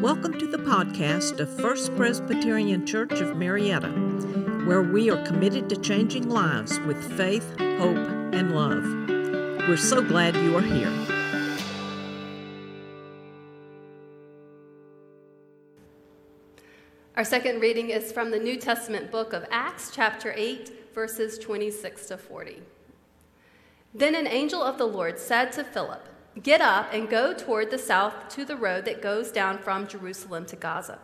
Welcome to the podcast of First Presbyterian Church of Marietta, where we are committed to changing lives with faith, hope, and love. We're so glad you are here. Our second reading is from the New Testament book of Acts, chapter 8, verses 26 to 40. Then an angel of the Lord said to Philip, Get up and go toward the south to the road that goes down from Jerusalem to Gaza.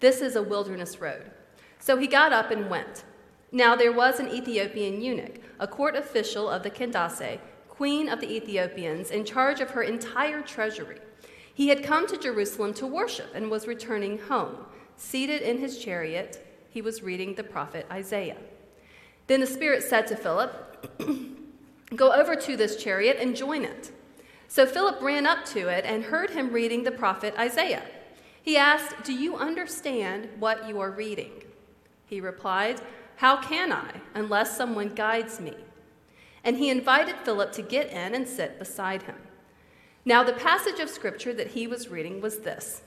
This is a wilderness road. So he got up and went. Now there was an Ethiopian eunuch, a court official of the Candace, queen of the Ethiopians, in charge of her entire treasury. He had come to Jerusalem to worship and was returning home. Seated in his chariot, he was reading the prophet Isaiah. Then the Spirit said to Philip, Go over to this chariot and join it. So Philip ran up to it and heard him reading the prophet Isaiah. He asked, Do you understand what you are reading? He replied, How can I, unless someone guides me? And he invited Philip to get in and sit beside him. Now, the passage of scripture that he was reading was this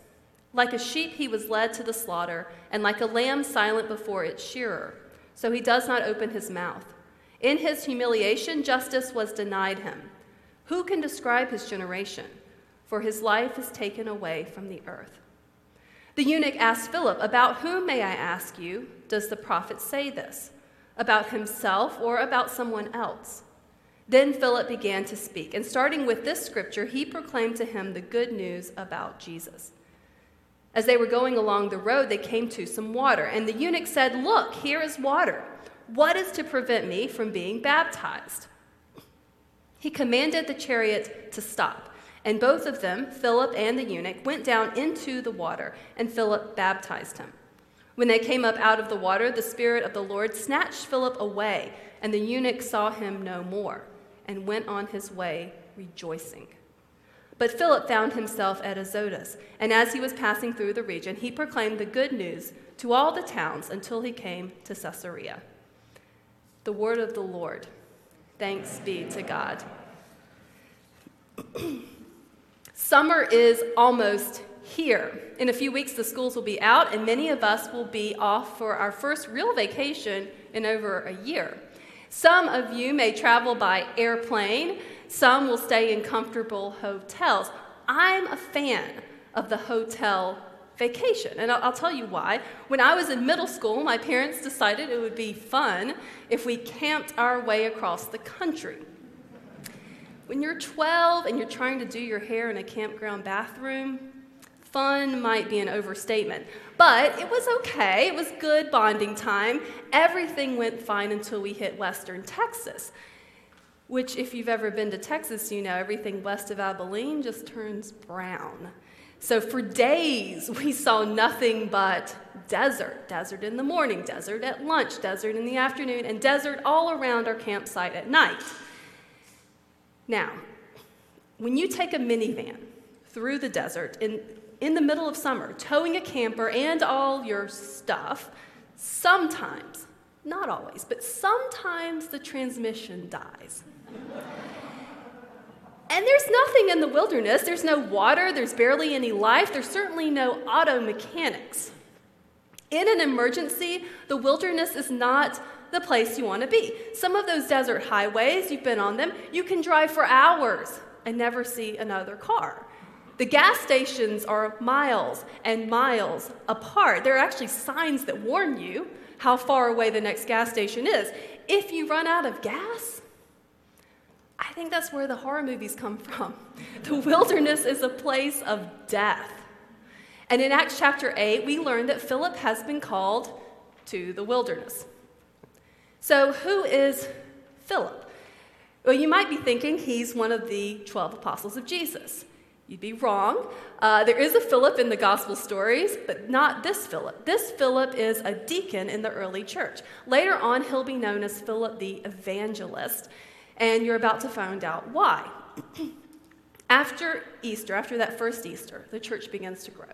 Like a sheep, he was led to the slaughter, and like a lamb silent before its shearer, so he does not open his mouth. In his humiliation, justice was denied him. Who can describe his generation? For his life is taken away from the earth. The eunuch asked Philip, About whom, may I ask you, does the prophet say this? About himself or about someone else? Then Philip began to speak, and starting with this scripture, he proclaimed to him the good news about Jesus. As they were going along the road, they came to some water, and the eunuch said, Look, here is water. What is to prevent me from being baptized? He commanded the chariot to stop. And both of them, Philip and the eunuch, went down into the water, and Philip baptized him. When they came up out of the water, the Spirit of the Lord snatched Philip away, and the eunuch saw him no more, and went on his way rejoicing. But Philip found himself at Azotus, and as he was passing through the region, he proclaimed the good news to all the towns until he came to Caesarea. The word of the Lord. Thanks be to God. Summer is almost here. In a few weeks, the schools will be out, and many of us will be off for our first real vacation in over a year. Some of you may travel by airplane, some will stay in comfortable hotels. I'm a fan of the hotel vacation. And I'll, I'll, tell you why. When I was in middle school, my parents decided it would be fun if we camped our way across the country. When you're 12 and you're trying to do your hair in a campground bathroom, fun might be an overstatement. But it was okay. It was good bonding time. Everything went fine until we hit western Texas. Which, if you've ever been to Texas, you know everything west of Abilene just turns brown. So for days, we saw nothing but desert desert in the morning, desert at lunch, desert in the afternoon, and desert all around our campsite at night. Now, when you take a minivan through the desert in, in the middle of summer, towing a camper and all your stuff, sometimes, not always, but sometimes the transmission dies. And there's nothing in the wilderness. There's no water, there's barely any life, there's certainly no auto mechanics. In an emergency, the wilderness is not the place you want to be. Some of those desert highways, you've been on them, you can drive for hours and never see another car. The gas stations are miles and miles apart. There are actually signs that warn you how far away the next gas station is. If you run out of gas, think that's where the horror movies come from. The wilderness is a place of death. And in Acts chapter 8, we learn that Philip has been called to the wilderness. So, who is Philip? Well, you might be thinking he's one of the 12 apostles of Jesus. You'd be wrong. Uh, there is a Philip in the gospel stories, but not this Philip. This Philip is a deacon in the early church. Later on, he'll be known as Philip the evangelist and you're about to find out why. after Easter, after that first Easter, the church begins to grow.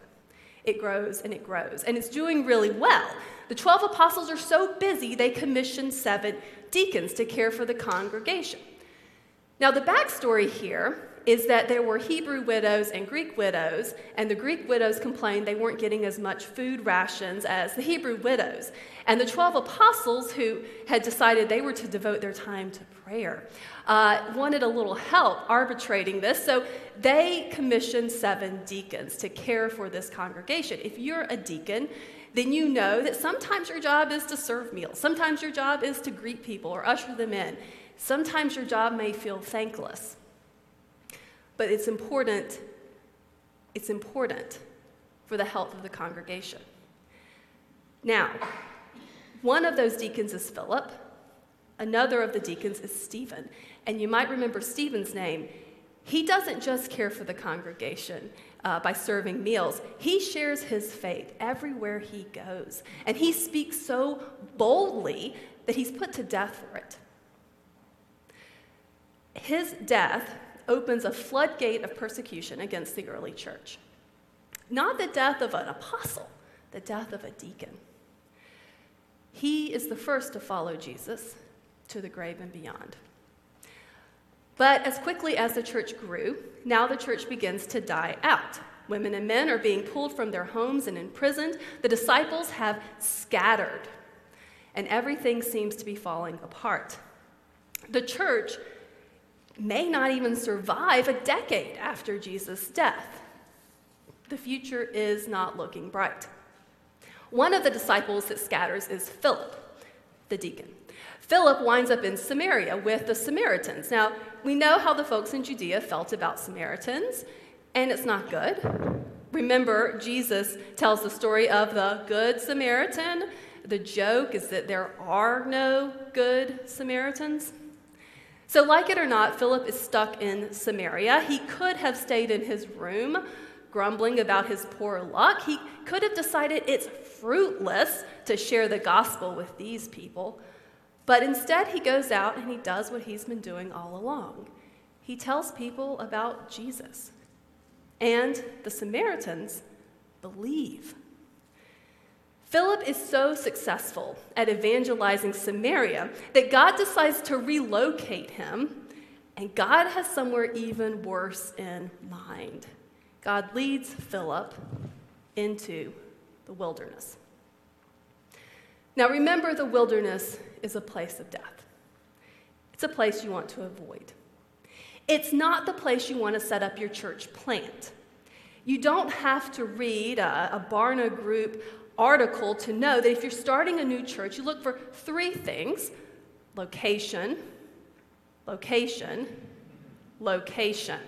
It grows and it grows, and it's doing really well. The 12 apostles are so busy, they commission seven deacons to care for the congregation. Now, the backstory here is that there were Hebrew widows and Greek widows, and the Greek widows complained they weren't getting as much food rations as the Hebrew widows. And the 12 apostles who had decided they were to devote their time to prayer uh, wanted a little help arbitrating this, so they commissioned seven deacons to care for this congregation. If you're a deacon, then you know that sometimes your job is to serve meals, sometimes your job is to greet people or usher them in, sometimes your job may feel thankless. But it's important, it's important for the health of the congregation. Now, one of those deacons is Philip, another of the deacons is Stephen. And you might remember Stephen's name. He doesn't just care for the congregation uh, by serving meals, he shares his faith everywhere he goes. And he speaks so boldly that he's put to death for it. His death opens a floodgate of persecution against the early church. Not the death of an apostle, the death of a deacon. He is the first to follow Jesus to the grave and beyond. But as quickly as the church grew, now the church begins to die out. Women and men are being pulled from their homes and imprisoned. The disciples have scattered, and everything seems to be falling apart. The church may not even survive a decade after Jesus' death. The future is not looking bright. One of the disciples that scatters is Philip, the deacon. Philip winds up in Samaria with the Samaritans. Now, we know how the folks in Judea felt about Samaritans, and it's not good. Remember, Jesus tells the story of the Good Samaritan. The joke is that there are no good Samaritans. So, like it or not, Philip is stuck in Samaria. He could have stayed in his room, grumbling about his poor luck. He could have decided it's fruitless to share the gospel with these people. But instead, he goes out and he does what he's been doing all along. He tells people about Jesus. And the Samaritans believe. Philip is so successful at evangelizing Samaria that God decides to relocate him, and God has somewhere even worse in mind. God leads Philip into the wilderness. Now, remember, the wilderness is a place of death. It's a place you want to avoid. It's not the place you want to set up your church plant. You don't have to read a, a Barna Group article to know that if you're starting a new church, you look for three things location, location, location.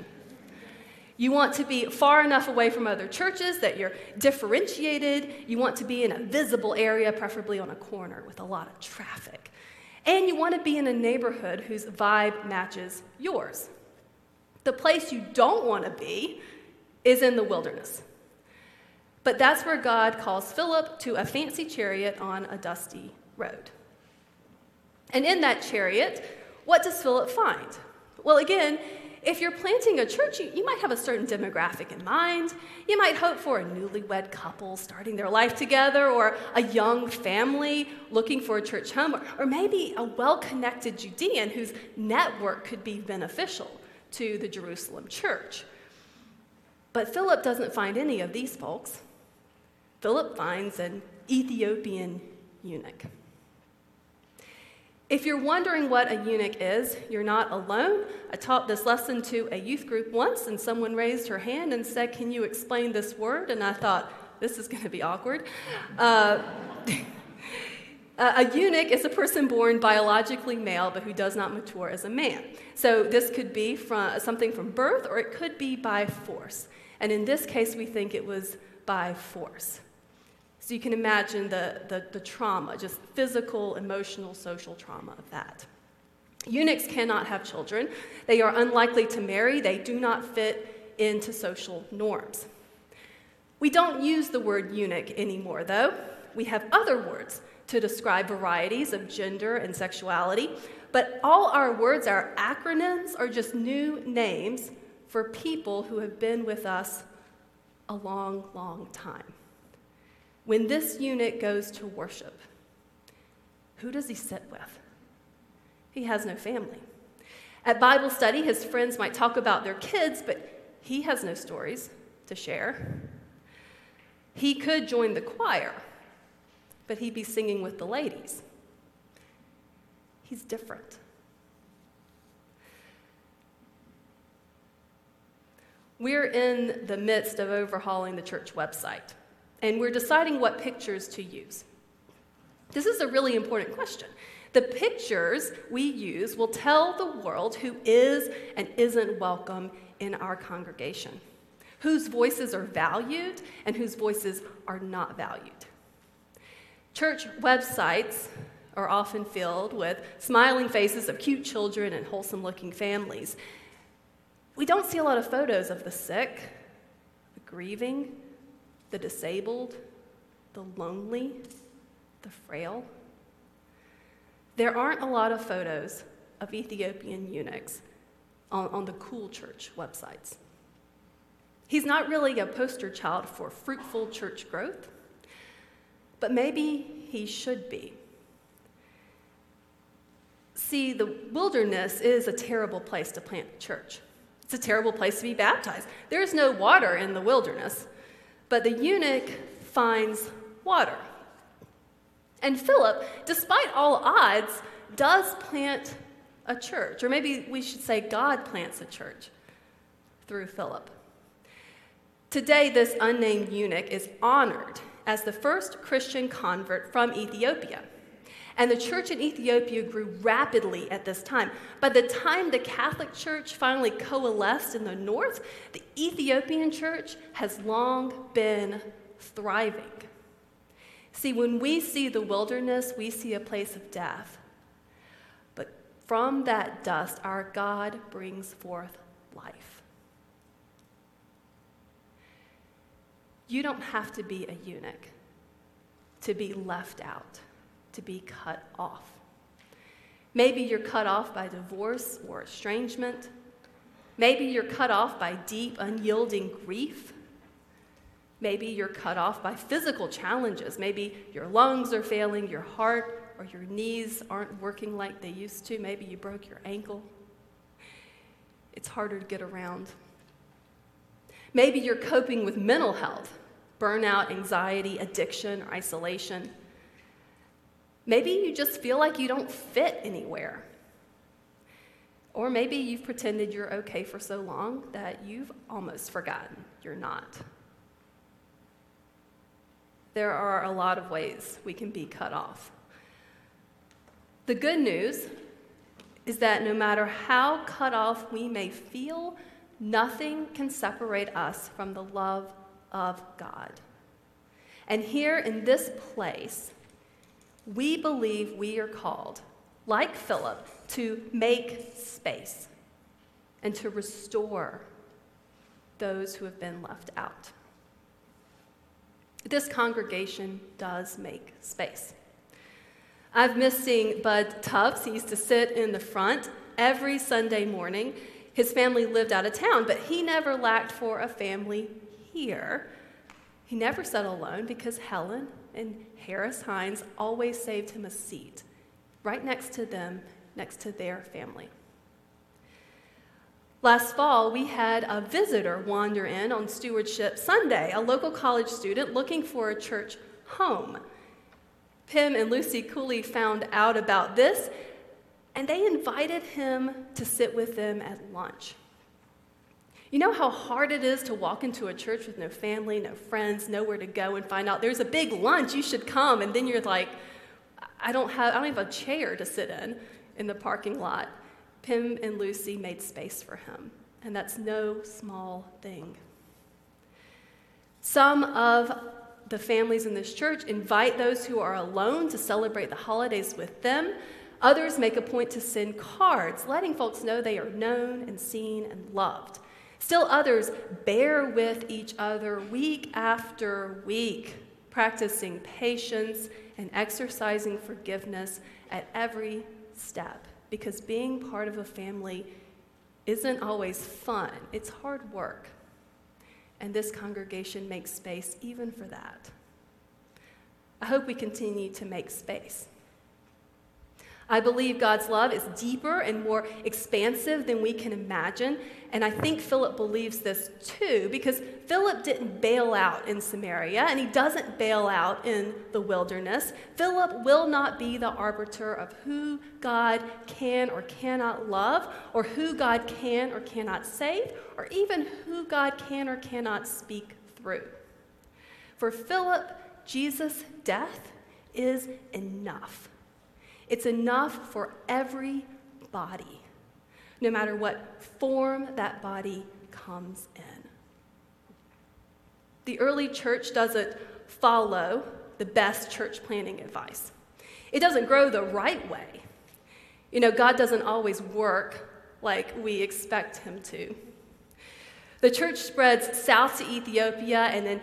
You want to be far enough away from other churches that you're differentiated. You want to be in a visible area, preferably on a corner with a lot of traffic. And you want to be in a neighborhood whose vibe matches yours. The place you don't want to be is in the wilderness. But that's where God calls Philip to a fancy chariot on a dusty road. And in that chariot, what does Philip find? Well, again, if you're planting a church, you, you, might have a certain demographic in mind. You might hope for a newlywed couple starting their life together, or a young family looking for a church home, or, or maybe a well connected Judean whose network could be beneficial to the Jerusalem church. But Philip doesn't find any of these folks. Philip finds an Ethiopian eunuch. If you're wondering what a eunuch is, you're not alone. I taught this lesson to a youth group once, and someone raised her hand and said, Can you explain this word? And I thought, This is going to be awkward. Uh, a eunuch is a person born biologically male but who does not mature as a man. So this could be from something from birth or it could be by force. And in this case, we think it was by force. So you can imagine the, the, the, trauma, just physical, emotional, social trauma of that. Eunuchs cannot have children. They are unlikely to marry. They do not fit into social norms. We don't use the word eunuch anymore, though. We have other words to describe varieties of gender and sexuality, but all our words, our acronyms, are just new names for people who have been with us a long, long time. When this eunuch goes to worship, who does he sit with? He has no family. At Bible study, his friends might talk about their kids, but he has no stories to share. He could join the choir, but he'd be singing with the ladies. He's different. We're in the midst of overhauling the church website, and we're deciding what pictures to use. This is a really important question. The pictures we use will tell the world who is and isn't welcome in our congregation, whose voices are valued and whose voices are not valued. Church websites are often filled with smiling faces of cute children and wholesome looking families. We don't see a lot of photos of the sick, the grieving, the disabled, the lonely, the frail. There aren't a lot of photos of Ethiopian eunuchs on, on the cool church websites. He's not really a poster child for fruitful church growth, but maybe he should be. See, the wilderness is a terrible place to plant a church. It's a terrible place to be baptized. There's no water in the wilderness, but the eunuch finds water. And Philip, despite all odds, does plant a church, or maybe we should say God plants a church through Philip. Today, this unnamed eunuch is honored as the first Christian convert from Ethiopia. And the church in Ethiopia grew rapidly at this time. By the time the Catholic Church finally coalesced in the north, the Ethiopian church has long been thriving. See, when we see the wilderness, we see a place of death. But from that dust, our God brings forth life. You don't have to be a eunuch to be left out to be cut off. Maybe you're cut off by divorce or estrangement. Maybe you're cut off by deep, unyielding grief. Maybe you're cut off by physical challenges. Maybe your lungs are failing, your heart or your knees aren't working like they used to. Maybe you broke your ankle. It's harder to get around. Maybe you're coping with mental health, burnout, anxiety, addiction, isolation. Maybe you just feel like you don't fit anywhere. Or maybe you've pretended you're okay for so long that you've almost forgotten you're not. There are a lot of ways we can be cut off. The good news is that no matter how cut off we may feel, nothing can separate us from the love of God. And here in this place, we believe we are called, like Philip, to make space and to restore those who have been left out. This congregation does make space. I've missed seeing Bud Tufts. He used to sit in the front every Sunday morning. His family lived out of town, but he never lacked for a family here. He never sat alone because Helen and Harris Hines always saved him a seat right next to them, next to their family. Last fall, we had a visitor wander in on Stewardship Sunday, a local college student looking for a church home. Pim and Lucy Cooley found out about this, and they invited him to sit with them at lunch. You know how hard it is to walk into a church with no family, no friends, nowhere to go and find out there's a big lunch, you should come, and then you're like, I don't have I don't have a chair to sit in in the parking lot. Pim and Lucy made space for him, and that's no small thing. Some of the families in this church invite those who are alone to celebrate the holidays with them. Others make a point to send cards, letting folks know they are known and seen and loved. Still others bear with each other week after week, practicing patience and exercising forgiveness at every step. Because being part of a family isn't always fun, it's hard work. And this congregation makes space even for that. I hope we continue to make space. I believe God's love is deeper and more expansive than we can imagine. And I think Philip believes this too, because Philip didn't bail out in Samaria and he doesn't bail out in the wilderness. Philip will not be the arbiter of who God can or cannot love, or who God can or cannot save, or even who God can or cannot speak through. For Philip, Jesus' death is enough. It's enough for every body, no matter what form that body comes in. The early church doesn't follow the best church planning advice, it doesn't grow the right way. You know, God doesn't always work like we expect Him to. The church spreads south to Ethiopia and then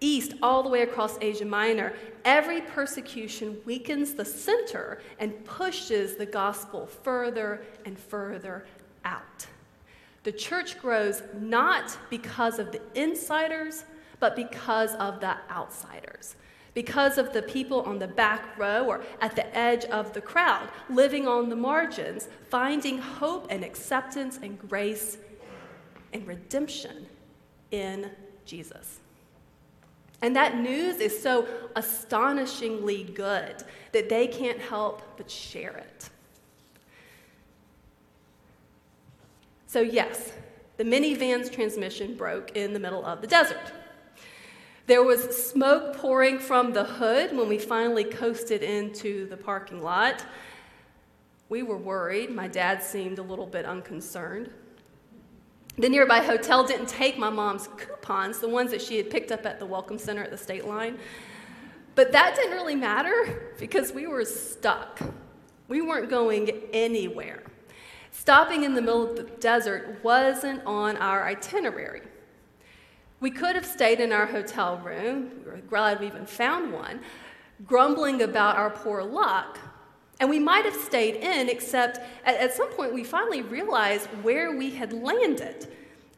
east all the way across Asia Minor, every persecution weakens the center and pushes the gospel further and further out. The church grows not because of the insiders, but because of the outsiders. Because of the people on the back row or at the edge of the crowd, living on the margins, finding hope and acceptance and grace and redemption in Jesus. And that news is so astonishingly good that they can't help but share it. So, yes, the minivan's transmission broke in the middle of the desert. There was smoke pouring from the hood when we finally coasted into the parking lot. We were worried. My dad seemed a little bit unconcerned. The nearby hotel didn't take my mom's coupons, the ones that she had picked up at the Welcome Center at the state line. But that didn't really matter because we were stuck. We weren't going anywhere. Stopping in the middle of the desert wasn't on our itinerary. We could have stayed in our hotel room, we were glad we even found one, grumbling about our poor luck, and we might have stayed in, except at, at, some point we finally realized where we had landed.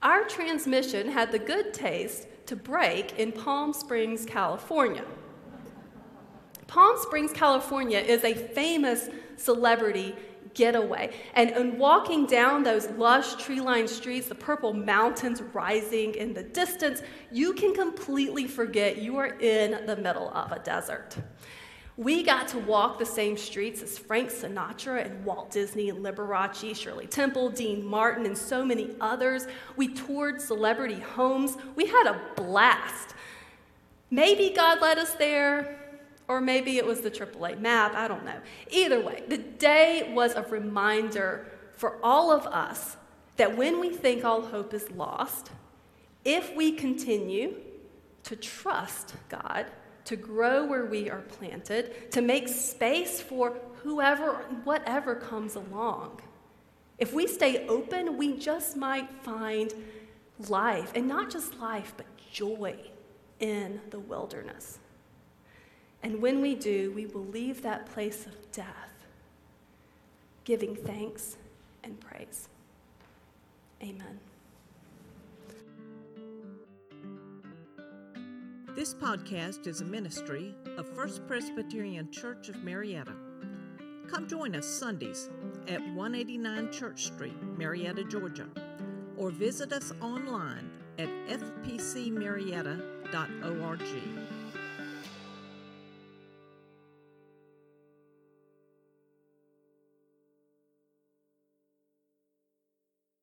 Our transmission had the good taste to break in Palm Springs, California. Palm Springs, California is a famous celebrity getaway. And, and walking down those lush tree lined streets, the purple mountains rising in the distance, you can completely forget you are in the middle of a desert. We got to walk the same streets as Frank Sinatra and Walt Disney and Liberace, Shirley Temple, Dean Martin, and so many others. We toured celebrity homes. We had a blast. Maybe God led us there, or maybe it was the AAA map. I don't know. Either way, the day was a reminder for all of us that when we think all hope is lost, if we continue to trust God, to grow where we are planted, to make space for whoever, whatever comes along. If we stay open, we just might find life, and not just life, but joy in the wilderness. And when we do, we will leave that place of death, giving thanks and praise. Amen. This podcast is a ministry of First Presbyterian Church of Marietta. Come join us Sundays at 189 Church Street, Marietta, Georgia, or visit us online at fpcmarietta.org.